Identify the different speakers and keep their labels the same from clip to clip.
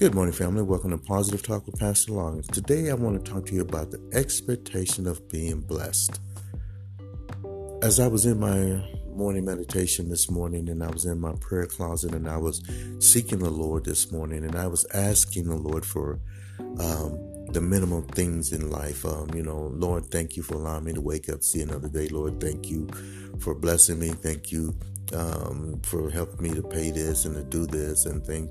Speaker 1: Good morning, family. Welcome to Positive Talk with Pastor Long. Today, I want to talk to you about the expectation of being blessed. As I was in my morning meditation this morning, and I was in my prayer closet, and I was seeking the Lord this morning, and I was asking the Lord for um, the minimum things in life. Um, you know, Lord, thank you for allowing me to wake up, see another day. Lord, thank you for blessing me. Thank you um, for helping me to pay this and to do this and things.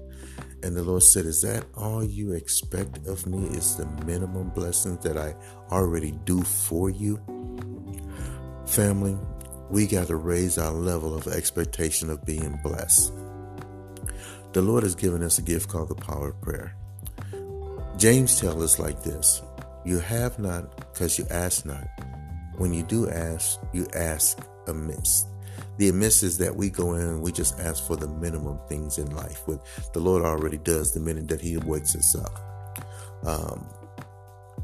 Speaker 1: And the Lord said, Is that all you expect of me? Is the minimum blessing that I already do for you? Family, we got to raise our level of expectation of being blessed. The Lord has given us a gift called the power of prayer. James tells us like this You have not because you ask not. When you do ask, you ask amiss. The amiss is that we go in we just ask for the minimum things in life, what the Lord already does the minute that He wakes us up. Um,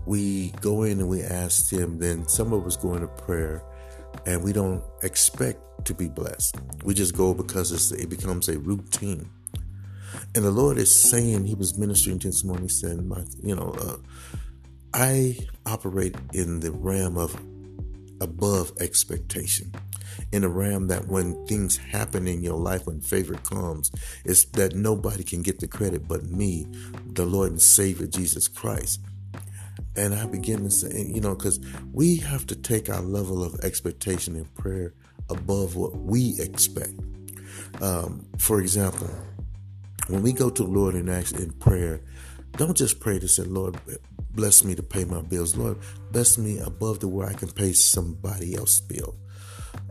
Speaker 1: we go in and we ask Him, then some of us go into prayer and we don't expect to be blessed. We just go because it becomes a routine. And the Lord is saying, He was ministering to this morning, He said, You know, uh, I operate in the realm of above expectation in a realm that when things happen in your life, when favor comes, it's that nobody can get the credit but me, the Lord and Savior Jesus Christ. And I begin to say, you know, because we have to take our level of expectation in prayer above what we expect. Um, for example, when we go to the Lord and ask in prayer, don't just pray to say, Lord, bless me to pay my bills. Lord, bless me above the where I can pay somebody else's bill.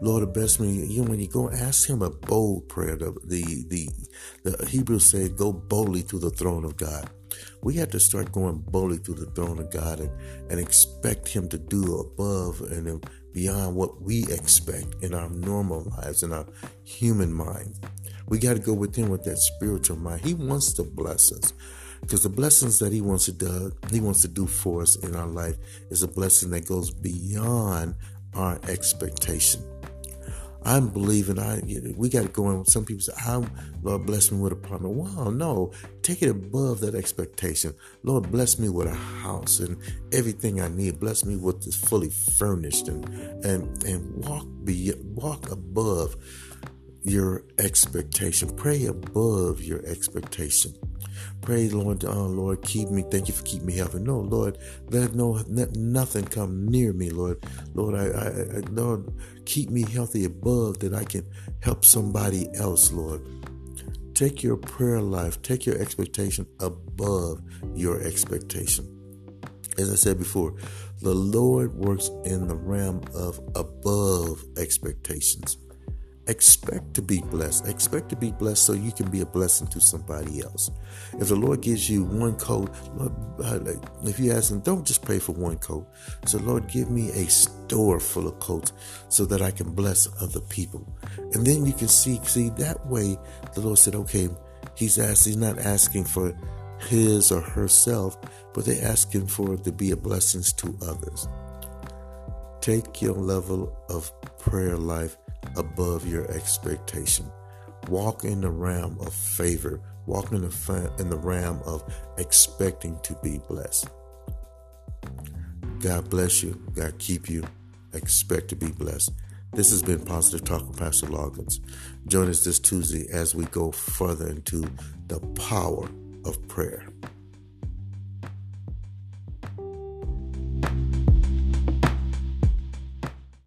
Speaker 1: Lord, bless me. You know, when you go ask Him a bold prayer, the the the, the Hebrews say, "Go boldly to the throne of God." We have to start going boldly to the throne of God and, and expect Him to do above and beyond what we expect in our normal lives, in our human mind. We got to go with Him with that spiritual mind. He wants to bless us because the blessings that he wants to do he wants to do for us in our life is a blessing that goes beyond our expectation I'm believing I we got to go in. Some people say, "I Lord bless me with a apartment." Wow, no, take it above that expectation. Lord bless me with a house and everything I need. Bless me with this fully furnished and and and walk be walk above your expectation. Pray above your expectation. Pray, Lord, oh Lord, keep me. Thank you for keeping me healthy. No, Lord, let no let nothing come near me, Lord. Lord, I, I, I Lord, keep me healthy above that I can help somebody else, Lord. Take your prayer life, take your expectation above your expectation. As I said before, the Lord works in the realm of above expectations. Expect to be blessed. Expect to be blessed so you can be a blessing to somebody else. If the Lord gives you one coat, uh, if you ask Him, don't just pray for one coat. So, Lord, give me a store full of coats so that I can bless other people. And then you can see, see that way, the Lord said, okay, He's asking, He's not asking for his or herself, but they're asking for it to be a blessing to others. Take your level of prayer life above your expectation. Walk in the realm of favor. Walk in the, in the realm of expecting to be blessed. God bless you. God keep you. Expect to be blessed. This has been Positive Talk with Pastor Loggins. Join us this Tuesday as we go further into the power of prayer.